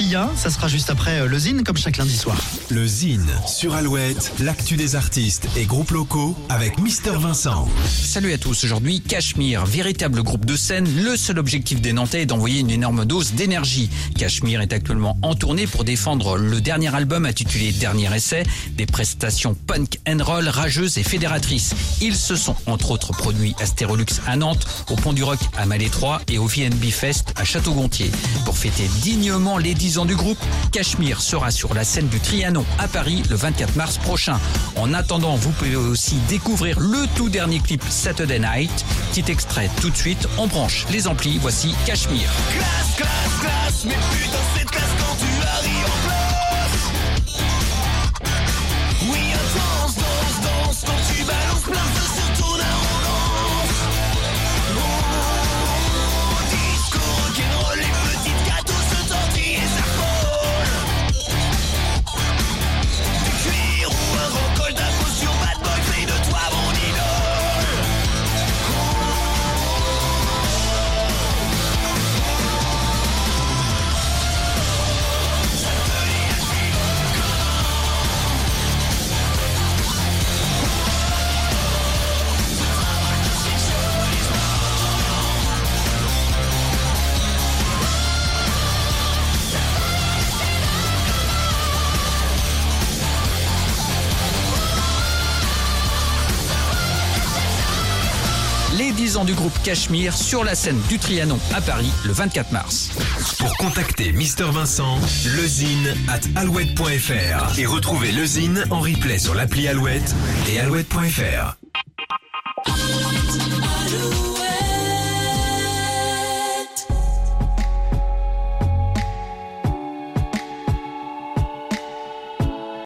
Y a, ça sera juste après euh, le Zine, comme chaque lundi soir. Le Zine sur Alouette, l'actu des artistes et groupes locaux avec Mister Vincent. Salut à tous, aujourd'hui Cachemire, véritable groupe de scène, le seul objectif des Nantais est d'envoyer une énorme dose d'énergie. Cachemire est actuellement en tournée pour défendre le dernier album intitulé Dernier essai, des prestations punk and roll rageuses et fédératrices. Ils se sont entre autres produits à Stérolux à Nantes, au Pont du Rock à Malétroit et au VNB Fest à Château-Gontier. Pour fêter dignement les 10 ans du groupe, Cachemire sera sur la scène du Trianon à Paris le 24 mars prochain. En attendant, vous pouvez aussi découvrir le tout dernier clip Saturday Night. Petit extrait tout de suite, on branche les amplis, voici Cachemire. Les 10 ans du groupe Cachemire sur la scène du Trianon à Paris le 24 mars. Pour contacter Mister Vincent, lezine at alouette.fr et retrouver le Zine en replay sur l'appli Alouette et alouette.fr.